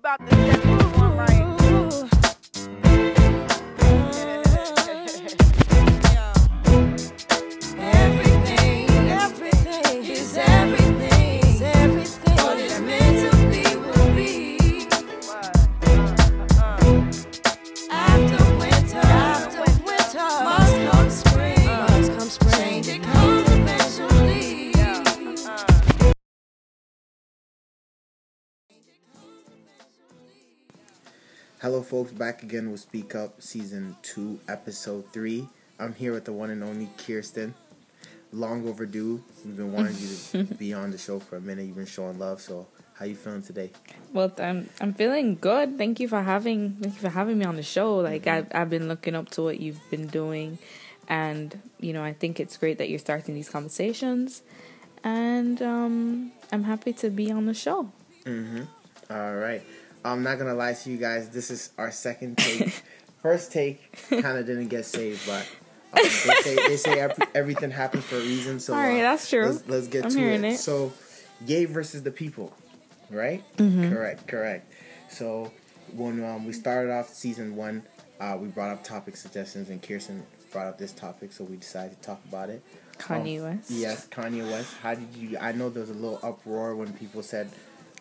about to folks. Back again with Speak Up Season 2, Episode 3. I'm here with the one and only Kirsten. Long overdue. We've been wanting you to be on the show for a minute. You've been showing love. So, how you feeling today? Well, I'm I'm feeling good. Thank you for having thank you for having me on the show. Like I've I've been looking up to what you've been doing, and you know I think it's great that you're starting these conversations, and um, I'm happy to be on the show. Mhm. All right. I'm not to lie to you guys. This is our second take. First take kind of didn't get saved, but um, they say, they say every, everything happens for a reason. So, All right, uh, that's true. Let's, let's get I'm to it. it. So, Yay versus the people, right? Mm-hmm. Correct, correct. So, when um, we started off season one, uh, we brought up topic suggestions, and Kirsten brought up this topic, so we decided to talk about it. Kanye Um, West. Yes, Kanye West. How did you? I know there was a little uproar when people said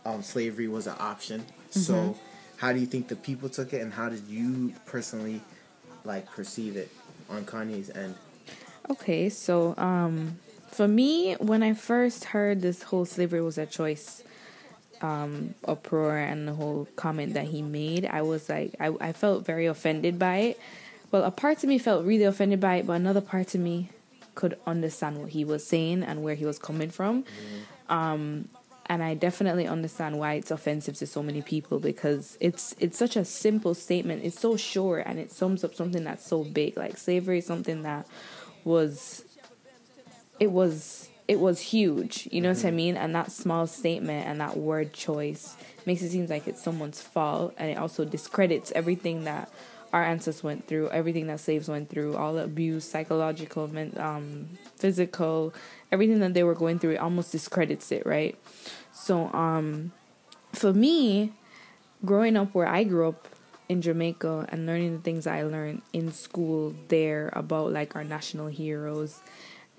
um, slavery was an option. So, Mm-hmm. how do you think the people took it, and how did you personally like perceive it on Kanye's end? Okay, so um, for me, when I first heard this whole slavery was a choice um, uproar and the whole comment that he made, I was like, I, I felt very offended by it. Well, a part of me felt really offended by it, but another part of me could understand what he was saying and where he was coming from. Um, and I definitely understand why it's offensive to so many people because it's it's such a simple statement. It's so short and it sums up something that's so big. Like slavery is something that was it was it was huge. You know what I mean? And that small statement and that word choice makes it seem like it's someone's fault and it also discredits everything that our ancestors went through, everything that slaves went through, all the abuse, psychological, men- um, physical, everything that they were going through. It almost discredits it, right? So, um, for me, growing up where I grew up in Jamaica and learning the things I learned in school there about like our national heroes,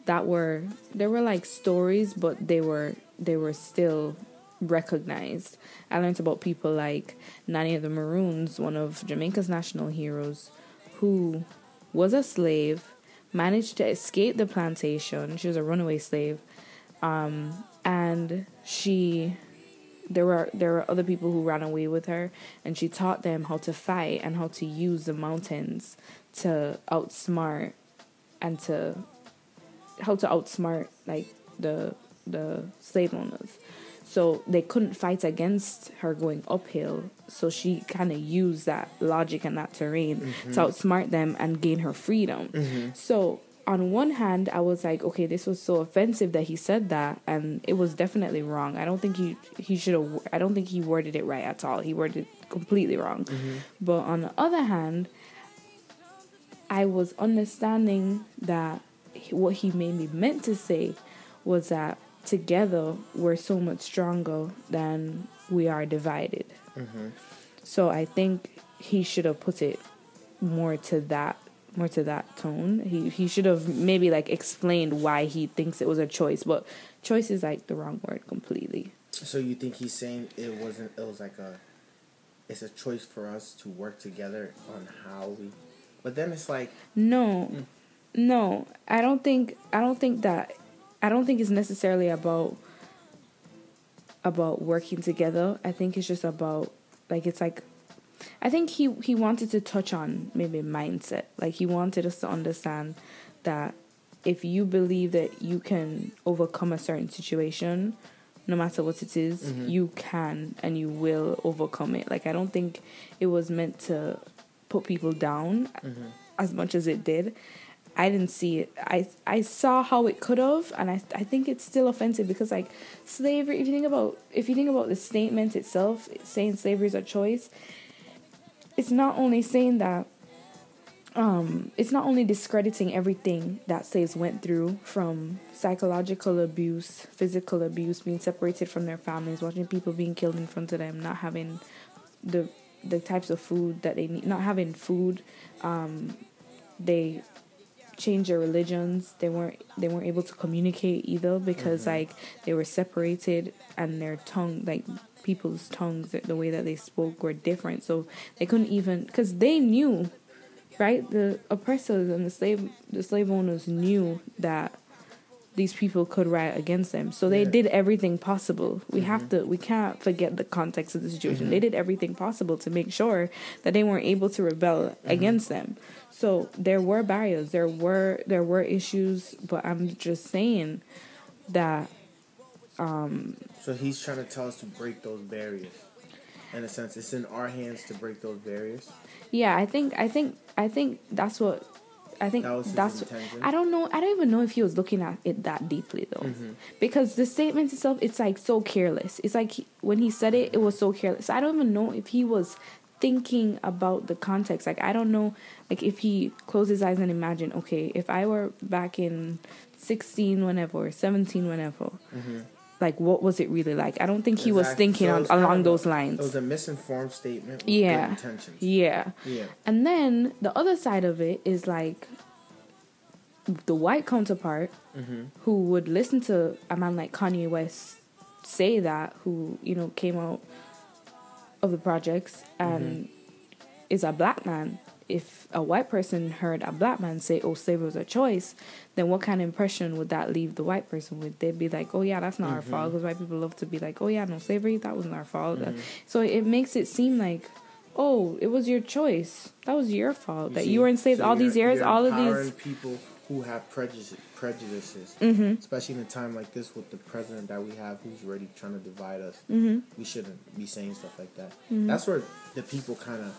that were there were like stories, but they were they were still recognized. I learned about people like Nanny of the Maroons, one of Jamaica's national heroes, who was a slave, managed to escape the plantation. She was a runaway slave, um, and she there were there were other people who ran away with her. And she taught them how to fight and how to use the mountains to outsmart and to how to outsmart like the the slave owners. So they couldn't fight against her going uphill. So she kind of used that logic and that terrain to mm-hmm. outsmart them and gain her freedom. Mm-hmm. So on one hand i was like okay this was so offensive that he said that and it was definitely wrong. I don't think he he should have i don't think he worded it right at all. He worded it completely wrong. Mm-hmm. But on the other hand i was understanding that what he maybe meant to say was that together we're so much stronger than we are divided. Mm-hmm. So i think he should have put it more to that more to that tone. He he should have maybe like explained why he thinks it was a choice, but choice is like the wrong word completely. So you think he's saying it wasn't? It was like a. It's a choice for us to work together on how we. But then it's like No. Mm. No. I don't think I don't think that I don't think it's necessarily about about working together. I think it's just about like it's like I think he he wanted to touch on maybe mindset. Like he wanted us to understand that if you believe that you can overcome a certain situation, no matter what it is, mm-hmm. you can and you will overcome it. Like I don't think it was meant to put people down mm-hmm. as much as it did. I didn't see it. I I saw how it could have, and I I think it's still offensive because like slavery. If you think about if you think about the statement itself, it's saying slavery is a choice. It's not only saying that. Um, it's not only discrediting everything that slaves went through from psychological abuse, physical abuse, being separated from their families, watching people being killed in front of them, not having the the types of food that they need, not having food. Um, they changed their religions. They weren't they weren't able to communicate either because like they were separated and their tongue like people's tongues the way that they spoke were different. So they couldn't even because they knew, right? The oppressors and the slave the slave owners knew that these people could riot against them. So they Yeah. did everything possible. We mm-hmm. have to we can't forget the context of the situation. Mm-hmm. They did everything possible to make sure that they weren't able to rebel mm-hmm. against them. So there were barriers, there were there were issues, but I'm just saying that Um, so he's trying to tell us to break those barriers. In a sense, it's in our hands to break those barriers. yeah, I think I think I think that's what I think That that's intention? I don't know I don't even know if he was looking at it that deeply though. Mm-hmm. Because the statement itself it's like so careless. It's like he, when he said it it was so careless. I don't even know if he was thinking about the context. Like I don't know like if he closed his eyes and imagined, okay, if I were back in 16 whenever 17 whenever. Mm-hmm. Like what was it really like? I don't think he was thinking So on, along those It was a misinformed statement with Yeah. good intentions. Yeah. Yeah. And then the other side of it is like the white counterpart Mm-hmm. who would listen to a man like Kanye West say that, who, you know, came out of the projects and is a black man. If a white person heard a black man say, oh, slavery was a choice, then what kind of impression would that leave the white person with? They'd be like, oh, yeah, that's not our fault. Because white people love to be like, oh, yeah, no, slavery, that wasn't our fault. So it makes it seem like, oh, it was your choice. That was your fault. that see? you were enslaved So all these years, all of these. people who have prejudice, prejudices, Mm-hmm. especially in a time like this with the president that we have, who's really trying to divide us. Mm-hmm. We shouldn't be saying stuff like that. That's where the people kind of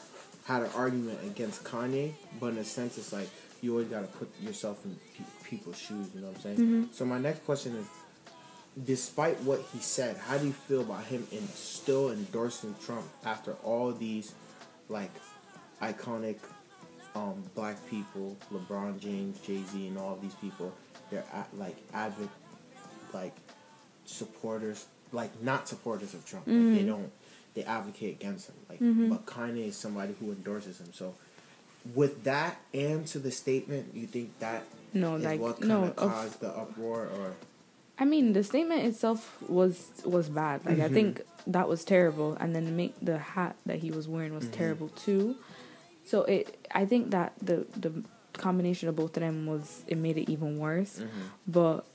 had an argument against Kanye, but in a sense, it's like you always got to put yourself in pe- people's shoes. You know what I'm saying? Mm-hmm. So my next question is. Despite what he said, how do you feel about him in still endorsing Trump after all these, like, iconic um, black people, LeBron James, Jay Z, and all these people, they're at, like avid, like supporters, like not supporters of Trump. Like, they don't, they advocate against him. Like, mm-hmm. but Kanye is somebody who endorses him. So, with that and to the statement, you think that No, is like, what no, of of- caused the uproar, or I mean, the statement itself was was bad. Like I mm-hmm. think that was terrible, and then make the hat that he was wearing was mm-hmm. terrible too. So it, I think that the the combination of both of them was it made it even worse. But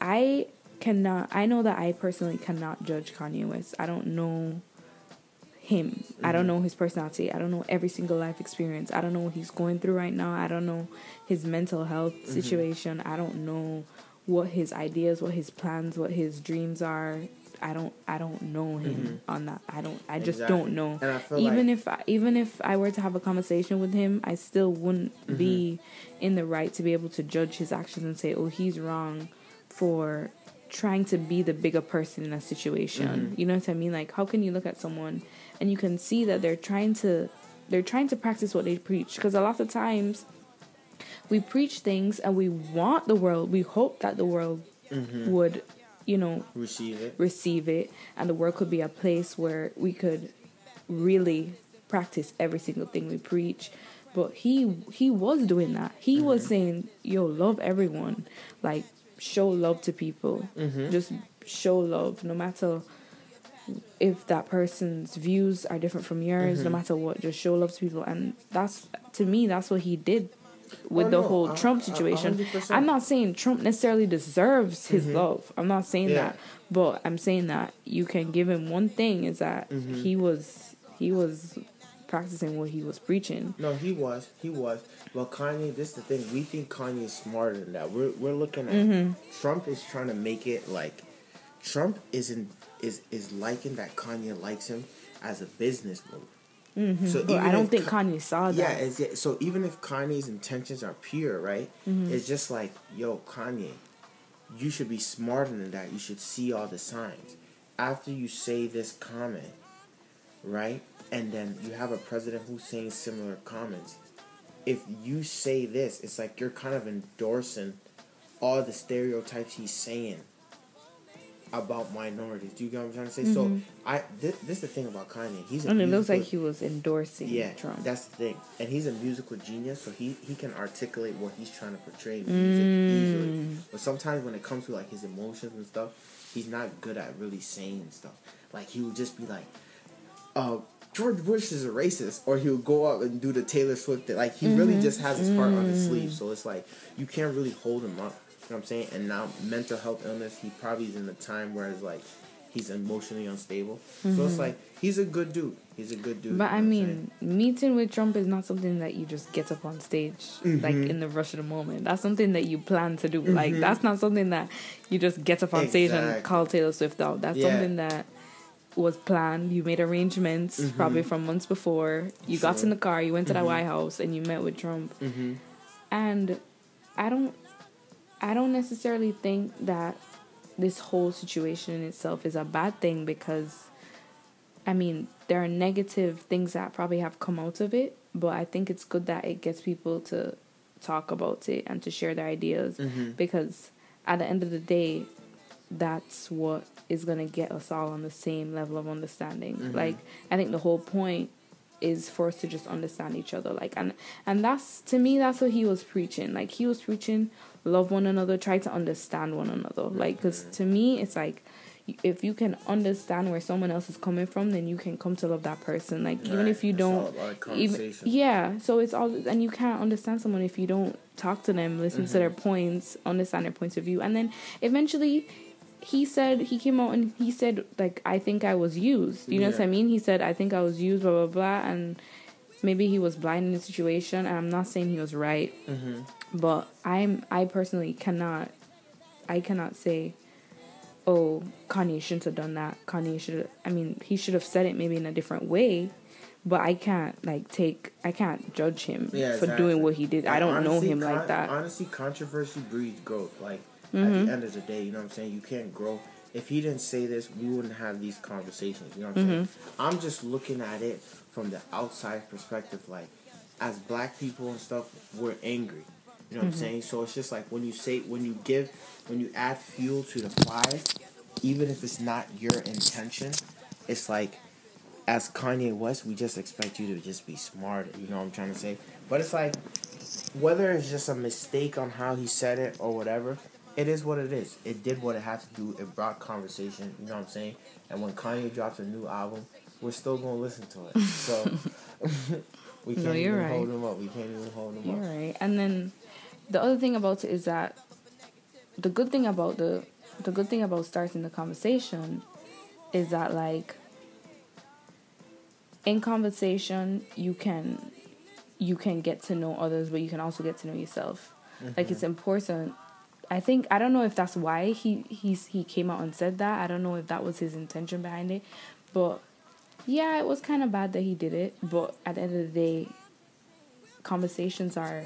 I cannot. I know that I personally cannot judge Kanye West. I don't know him. I don't mm-hmm. know his personality. I don't know every single life experience. I don't know what he's going through right now. I don't know his mental health mm-hmm. situation. I don't know what his ideas, what his plans, what his dreams are. I don't I don't know him mm-hmm. on that. I don't I just Exactly. don't know. And I feel even like- if I, even if I were to have a conversation with him, I still wouldn't Mm-hmm. be in the right to be able to judge his actions and say, "Oh, he's wrong for trying to be the bigger person in a situation." Mm-hmm. You know what I mean? Like how can you look at someone and you can see that they're trying to they're trying to practice what they preach because a lot of times we preach things and we want the world, we hope that the world Mm-hmm. would, you know, receive it? receive it and the world could be a place where we could really practice every single thing we preach but he he was doing that he was saying yo love everyone like show love to people mm-hmm. just show love no matter if that person's views are different from yours no mm-hmm. matter what just show love to people and that's to me that's what he did oh, with Oh, the no, whole a- Trump a- a situation. hundred. I'm not saying Trump necessarily deserves his mm-hmm. love. I'm not saying Yeah. that, but I'm saying that you can give him one thing is that Mm-hmm. he was he was practicing what he was preaching. No, he was. He was. Well, Kanye, this is the thing. We think Kanye is smarter than that. We're we're looking at Mm-hmm. Trump is trying to make it like Trump isn't is is liking that Kanye likes him as a business move. So Mm-hmm. But even I don't think Ka- Kanye saw that. Yeah, it's, yeah, so even if Kanye's intentions are pure, right? Mm-hmm. It's just like, yo, Kanye, you should be smarter than that. You should see all the signs. After you say this comment, right? And then you have a president who's saying similar comments. If you say this, it's like you're kind of endorsing all the stereotypes he's saying about minorities. Do you get what I'm trying to say? So I this, this is the thing about Kanye. He's a And it looks like he was endorsing yeah, Trump. that's the thing. And he's a musical genius, so he, he can articulate what he's trying to portray in Mm. music easily. But sometimes when it comes to like his emotions and stuff, he's not good at really saying stuff. Like he would just be like, uh, George Bush is a racist, or he'll go up and do the Taylor Swift thing. Like he Mm-hmm. really just has his heart on his sleeve. Mm. So it's like you can't really hold him up. You know what I'm saying? And now mental health illness, he probably is in a time where it's like he's emotionally unstable. So it's like he's a good dude. He's a good dude. Mm-hmm. But I mean, meeting with Trump is not something that you just get up on stage like Mm-hmm. in the rush of the moment. That's something that you plan to do. Like that's not something that you just get up on stage and call Taylor Swift out. That's Yeah. something that was planned. You made arrangements probably from months before. You got Mm-hmm. In the car, you went to the White House, and you met with Trump. Mhm. And I don't, I don't necessarily think that this whole situation in itself is a bad thing because I mean, there are negative things that probably have come out of it, but I think it's good that it gets people to talk about it and to share their ideas Mhm. because at the end of the day, that's what is going to get us all on the same level of understanding. Mhm. Like, I think the whole point is for us to just understand each other. Like and and that's to me that's what he was preaching. Like he was preaching love one another try to understand one another. Like because to me it's like if you can understand where someone else is coming from then you can come to love that person. Like even if you don't even yeah. So it's all and you can't understand someone if you don't talk to them listen to their Mm-hmm. points understand their points of view. And then eventually he said he came out and he said like i think i was used you know what i mean he said i think i was used blah blah blah and maybe he was blind in the situation and i'm not saying he was right Mm-hmm. but i'm i personally cannot i cannot say oh kanye shouldn't have done that kanye should i mean he should have said it maybe in a different way but i can't like take i can't judge him Yeah, for exactly. doing what he did i don't know honestly, him like that. Honestly, controversy breeds growth. Like at the end of the day, you know what I'm saying. You can't grow. If he didn't say this, we wouldn't have these conversations. You know what I'm saying. Mm-hmm. I'm just looking at it from the outside perspective. Like as black people and stuff, we're angry. You know what I'm Mm-hmm. saying. So it's just like when you say when you give when you add fuel to the fire, even if it's not your intention, it's like as Kanye West, we just expect you to just be smart. You know what I'm trying to say? But it's like whether it's just a mistake on how he said it or whatever, it is what it is. It did what it had to do. It brought conversation. You know what I'm saying? And when Kanye drops a new album, we're still gonna listen to it. So we can't No, you're even right. hold him up. We can't even hold him You're up. right. And then the other thing about it is that the good thing about the the good thing about starting the conversation is that like in conversation you can you can get to know others but you can also get to know yourself. Like it's mm-hmm. important I think I don't know if that's why he he's he came out and said that. I don't know if that was his intention behind it. But yeah, it was kind of bad that he did it, but at the end of the day conversations are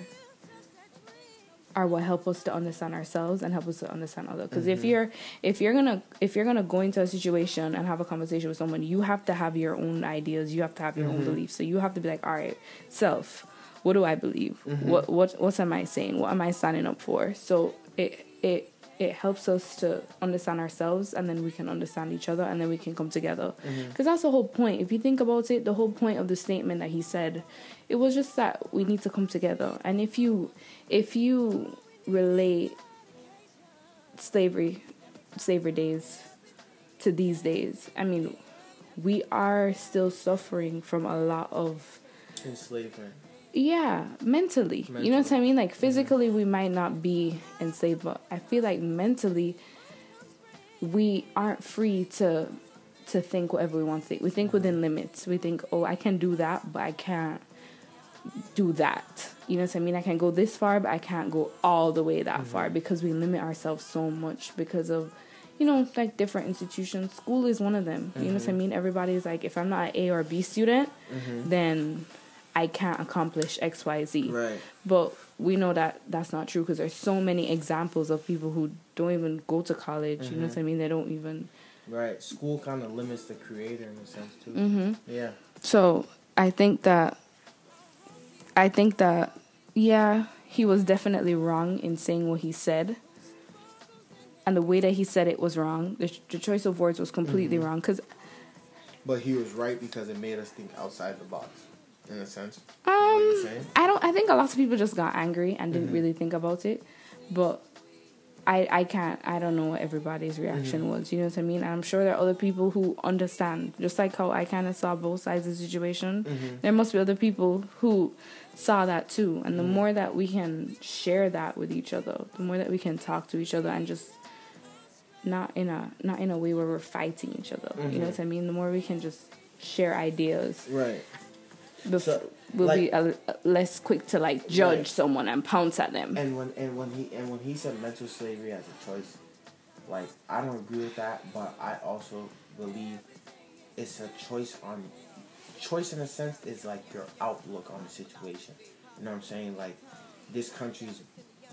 are what help us to understand ourselves and help us to understand others because if mm-hmm. you're if you're gonna if you're gonna go into a situation and have a conversation with someone you have to have your own ideas. You have to have your own mm-hmm. beliefs. So you have to be like all right self what do i believe? Mm-hmm. What what what am i saying? What am i signing up for? So it it it helps us to understand ourselves and then we can understand each other and then we can come together. Mm-hmm. Because that's the whole point. If you think about it the whole point of the statement that he said it was just that we need to come together. And if you if you relate slavery slavery days to these days i mean we are still suffering from a lot of Enslavement. Yeah, mentally. You know what I mean? Like mm-hmm. physically, we might not be enslaved, but I feel like mentally, we aren't free to to think whatever we want to think. We think within mm-hmm. limits. We think, oh, I can do that, but I can't do that. You know what I mean? I can go this far, but I can't go all the way that far mm-hmm. because we limit ourselves so much because of, you know, like different institutions. School is one of them. You know what I mean? Everybody's like, if I'm not an A or B student, then I can't accomplish X, Y, Z. Right. But we know that that's not true because there's so many examples of people who don't even go to college. You know what I mean? They don't even. Right. School kind of limits the creator in a sense too. Mm-hmm. Yeah. So I think that. I think that, yeah, he was definitely wrong in saying what he said. and the way that he said it was wrong. The, the choice of words was completely wrong. Because But he was right because it made us think outside the box, in a sense. um, what you're saying? I don't. I think a lot of people just got angry and didn't mm-hmm. really think about it, but. I, I can't I don't know what everybody's reaction mm-hmm. was. You know what I mean? And I'm sure there are other people who understand. Just like how I kind of saw both sides of the situation. Mm-hmm. There must be other people who saw that too. And the more that we can share that with each other, the more that we can talk to each other and just not in a not in a way where we're fighting each other. You know what I mean? The more we can just share ideas, Right. Bef- So, we'll like- be a, less quick to like judge Right. someone and pounce at them. And when and when he and when he said mental slavery as a choice, like I don't agree with that, but I also believe it's a choice on choice in a sense is like your outlook on the situation. You know what I'm saying? Like this country's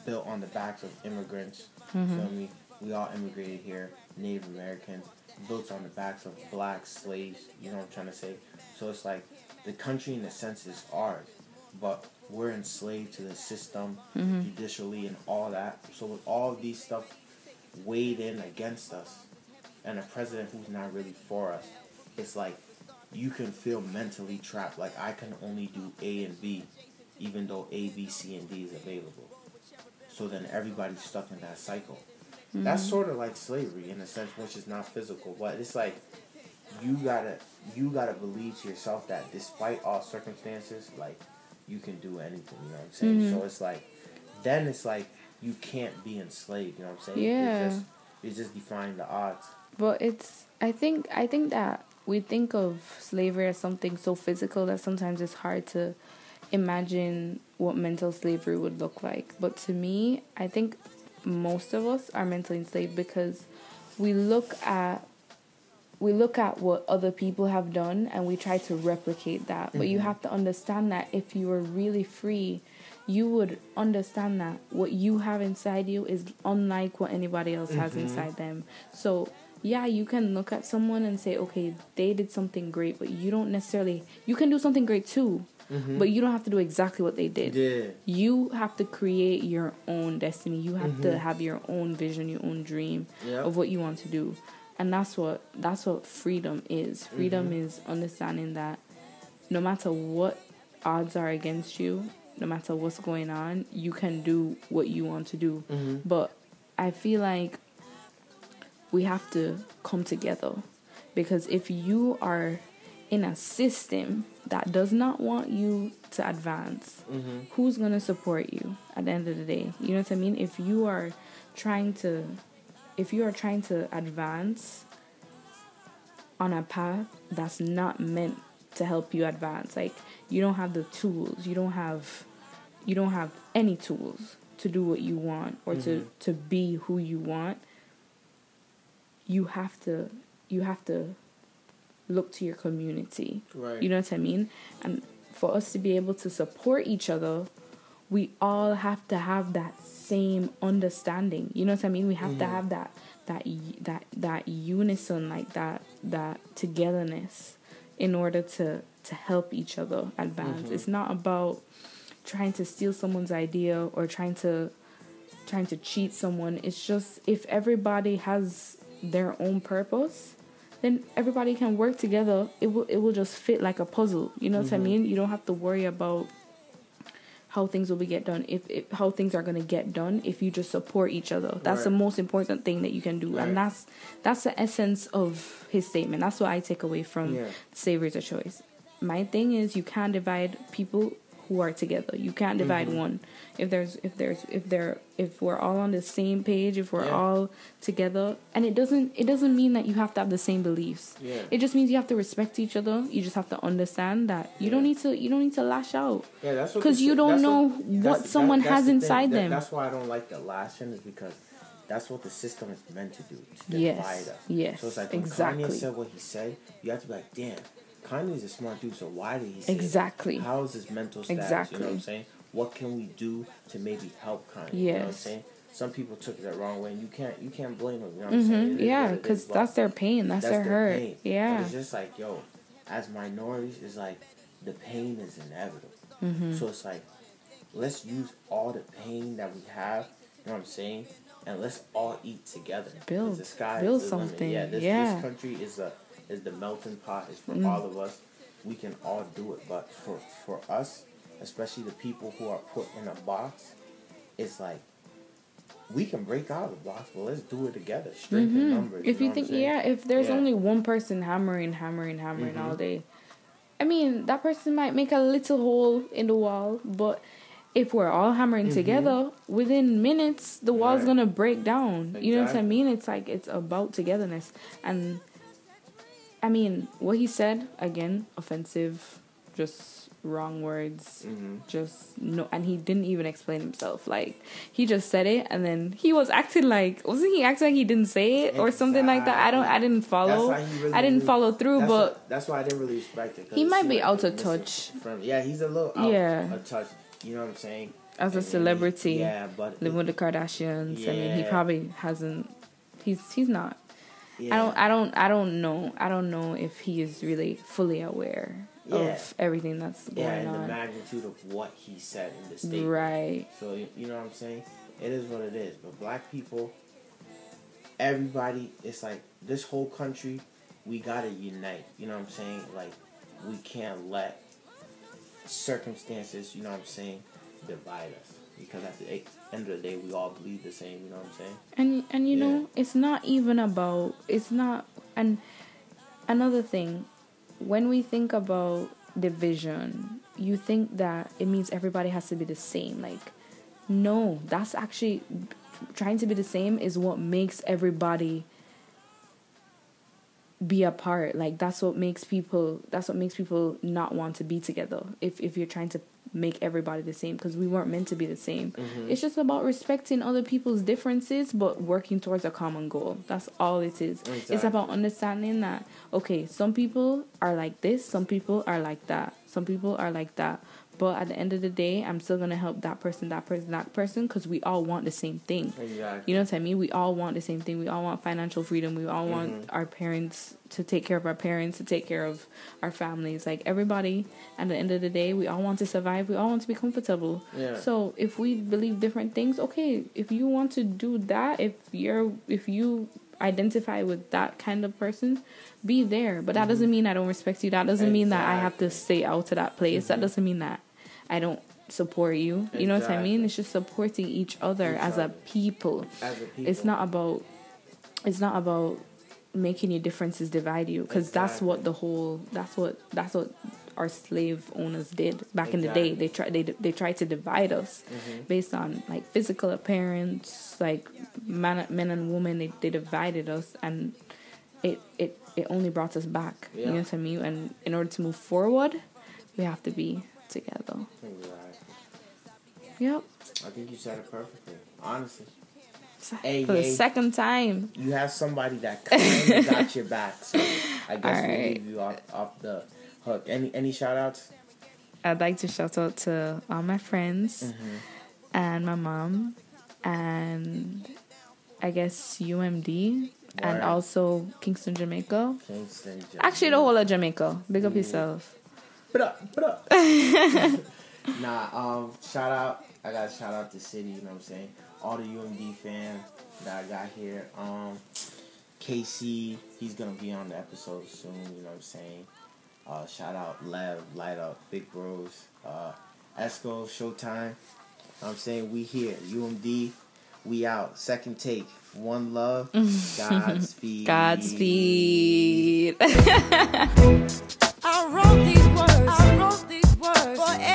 built on the backs of immigrants. You mm-hmm. feel me? We all immigrated here, Native Americans, built on the backs of black slaves, you know what I'm trying to say? So it's like the country in a sense is ours, but we're enslaved to the system, mm-hmm. judicially and all that. So with all of these stuff weighed in against us and a president who's not really for us, it's like you can feel mentally trapped. Like I can only do A and B, even though A, B, C, and D is available. So then everybody's stuck in that cycle. That's mm-hmm. sort of like slavery in a sense, which is not physical, but it's like you gotta you gotta believe to yourself that despite all circumstances, like you can do anything. You know what I'm saying? So mm-hmm. it's like then it's like you can't be enslaved. You know what I'm saying? Yeah. It's just, it's just defying the odds. But it's I think I think that we think of slavery as something so physical that sometimes it's hard to imagine what mental slavery would look like. But to me, I think most of us are mentally enslaved because we look at we look at what other people have done and we try to replicate that. But you mm-hmm. have to understand that if you were really free, you would understand that what you have inside you is unlike what anybody else has mm-hmm. inside them. So, yeah, you can look at someone and say, okay, they did something great, but you don't necessarily, you can do something great too, mm-hmm. but you don't have to do exactly what they did. Yeah. You have to create your own destiny. You have to have your own vision, your own dream Yep. of what you want to do. And that's what that's what freedom is. Freedom Mm-hmm. is understanding that no matter what odds are against you, no matter what's going on, you can do what you want to do. Mm-hmm. But I feel like we have to come together because if you are in a system that does not want you to advance, Mm-hmm. who's going to support you at the end of the day? You know what I mean? If you are trying to if you are trying to advance on a path that's not meant to help you advance, like you don't have the tools, you don't have you don't have any tools to do what you want or to mm-hmm. to be who you want, you have to you have to look to your community. Right. You know what I mean? And for us to be able to support each other, we all have to have that same understanding. You know what I mean? We have to mm-hmm. have that that that that unison, like that that togetherness, in order to to help each other advance. Mm-hmm. It's not about trying to steal someone's idea or trying to trying to cheat someone. It's just if everybody has their own purpose, then everybody can work together. It will it will just fit like a puzzle. You know what I mm-hmm. mean? You don't have to worry about how things will be get done if, if how things are going to get done if you just support each other that's the most important thing that you can do Right. and that's that's the essence of his statement that's what i take away from Yeah. slavery is a choice my thing is you can't divide people who are together you can't divide Mm-hmm. one if there's if there's if there if we're all on the same page if we're Yeah. all together and it doesn't it doesn't mean that you have to have the same beliefs Yeah. it just means you have to respect each other you just have to understand that you don't need to you don't need to lash out Yeah, that's what 'Cause the you don't know that's- what someone that's has the inside That- them. That's why I don't like the lashing is because that's what the system is meant to do to Yes, divide us. yes, So it's like when exactly. Kanye said what he said, you have to be like, damn, Kanye's a smart dude. So why did he say it? Exactly. How is his mental status? Exactly. You know what I'm saying? What can we do to maybe help Kanye? You know what I'm saying? Some people took it the wrong way, and you can't you can't blame them. You know what I'm saying? Mm-hmm. yeah what it because that's their pain that's, their hurt pain. yeah But it's just like, yo, as minorities, it's like the pain is inevitable. Mm-hmm. So it's like, let's use all the pain that we have, you know what I'm saying, and let's all eat together. Build- the sky build the limit. something, Yeah, this, yeah. this country is a is the melting pot. is for Mm. all of us. We can all do it, but for for us, especially the people who are put in a box, it's like we can break out of the box, but let's do it together. Numbers. Mm-hmm. If know you what think, yeah, if there's Yeah. only one person hammering, hammering, hammering Mhm. all day, I mean, that person might make a little hole in the wall, but if we're all hammering together, within minutes, the wall's Mm-hmm. Right. gonna break down. You know what I mean? It's like it's about togetherness. And I mean, what he said, again, offensive, just wrong words Mhm. just no and he didn't even explain himself like he just said it and then he was acting like wasn't he acting like he didn't say it or something like that i don't i didn't follow That's why he really i didn't really- follow through That's but why- that's why I didn't really respect it. He might be out of touch. From, yeah, he's a little out Yeah. of touch. You know what I'm saying? as a And then he- celebrity yeah, but living with the kardashians i mean he probably hasn't he's he's not yeah. i don't i don't i don't know i don't know if he is really fully aware Yeah. of everything that's going on. yeah, and the magnitude of what he said in the statement. right So you you know what I'm saying? It is what it is. But black people, everybody, it's like this whole country, we gotta unite. You know what I'm saying? Like we can't let circumstances, you know what I'm saying, divide us. Because at the end of the day, we all bleed the same. You know what I'm saying? and and you Yeah. know it's not even about it's not and another thing when we think about division you think that it means everybody has to be the same like no that's actually trying to be the same is what makes everybody be apart like that's what makes people that's what makes people not want to be together if if you're trying to make everybody the same because we weren't meant to be the same. Mm-hmm. It's just about respecting other people's differences but working towards a common goal. That's all it is. It's about understanding that okay some people are like this some people are like that. Some people are like that but at the end of the day i'm still gonna help that person that person that person because we all want the same thing Exactly. you know what I mean? We all want the same thing. We all want financial freedom. We all want Mm-hmm. our parents to take care of our parents, to take care of our families. Like everybody, at the end of the day, we all want to survive. We all want to be comfortable. Yeah. So if we believe different things, okay. If you want to do that, if you're, if you identify with that kind of person, be there. But that doesn't mean I don't respect you. That doesn't mean that I have to stay out to that place. That doesn't mean that I don't support you. You know what I mean? It's just supporting each other Each as a people. As a people, it's not about it's not about making your differences divide you because that's what the whole that's what that's what our slave owners did back in the day. They tried they they tried to divide us Mm-hmm. based on like physical appearance like man men and women they, they divided us and it it it only brought us back. You know what i mean? And in order to move forward we have to be together yep I think you said it perfectly. Honestly, for the hey. second time you have somebody that kind of got your back. So I guess we'll leave you off, off the hook. Any any shout outs? I'd like to shout out to all my friends Mm-hmm. and my mom and I guess UMD and also Kingston, Jamaica. Kingston. Actually, the whole of Jamaica. Big up yourself. Put up, put up. nah, um, shout out. I got to shout out the city. You know what I'm saying? All the UMD fans that I got here. Um, KC, he's gonna be on the episode soon. You know what I'm saying? Uh, shout out Lev, Light Up, Big Bros, uh, Esco, Showtime. I'm saying we here, UMD, we out. Second take, one love, Godspeed. Godspeed. I wrote these words. I wrote these words for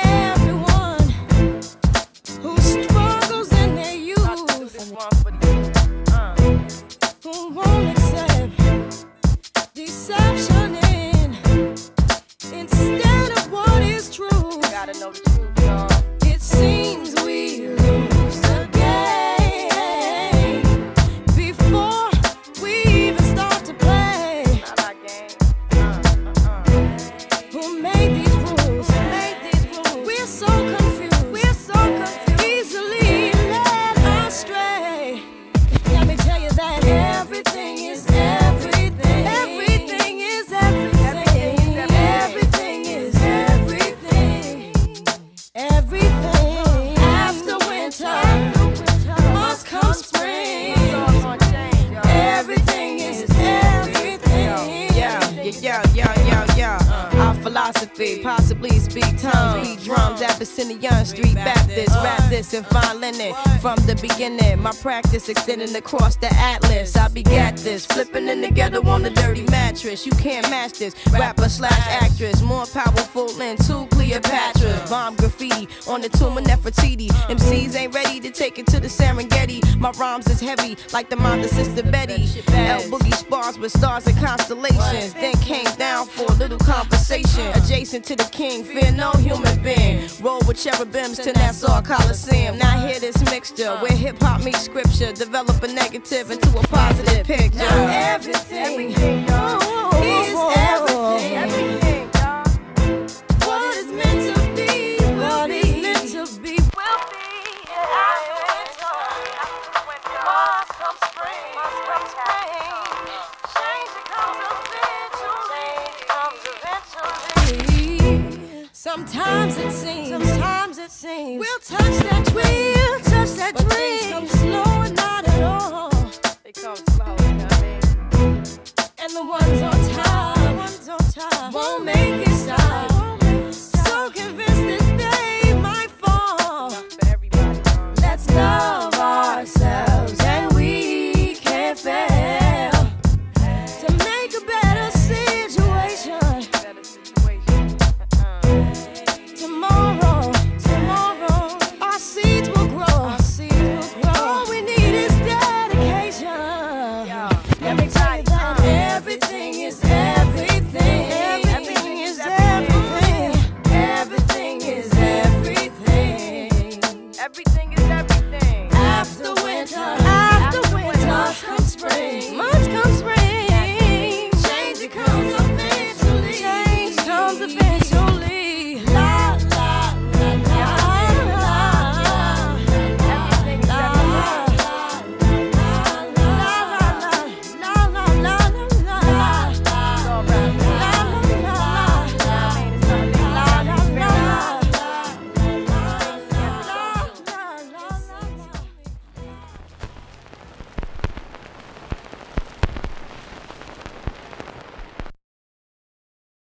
philosophy. Possibly speak tongues, beat drums, Abyssinian Street Baptist. Rap this and fine linen from the beginning. My practice extending across the atlas. I begat this, flipping in together on the dirty mattress. You can't match this. Rapper slash actress, more powerful than two Cleopatras. Bomb graffiti on the tomb of Nefertiti. MCs ain't ready to take it to the Serengeti. My rhymes is heavy like the mind of Sister Betty. L Boogie spars with stars and constellations. Then came down for a little conversation. Adjacent to the king, fear no human being. Roll with cherubims to Nassau Coliseum. Now hear this mixture where hip hop meets scripture. Develop a negative into a positive picture. Everything, oh, is everything. What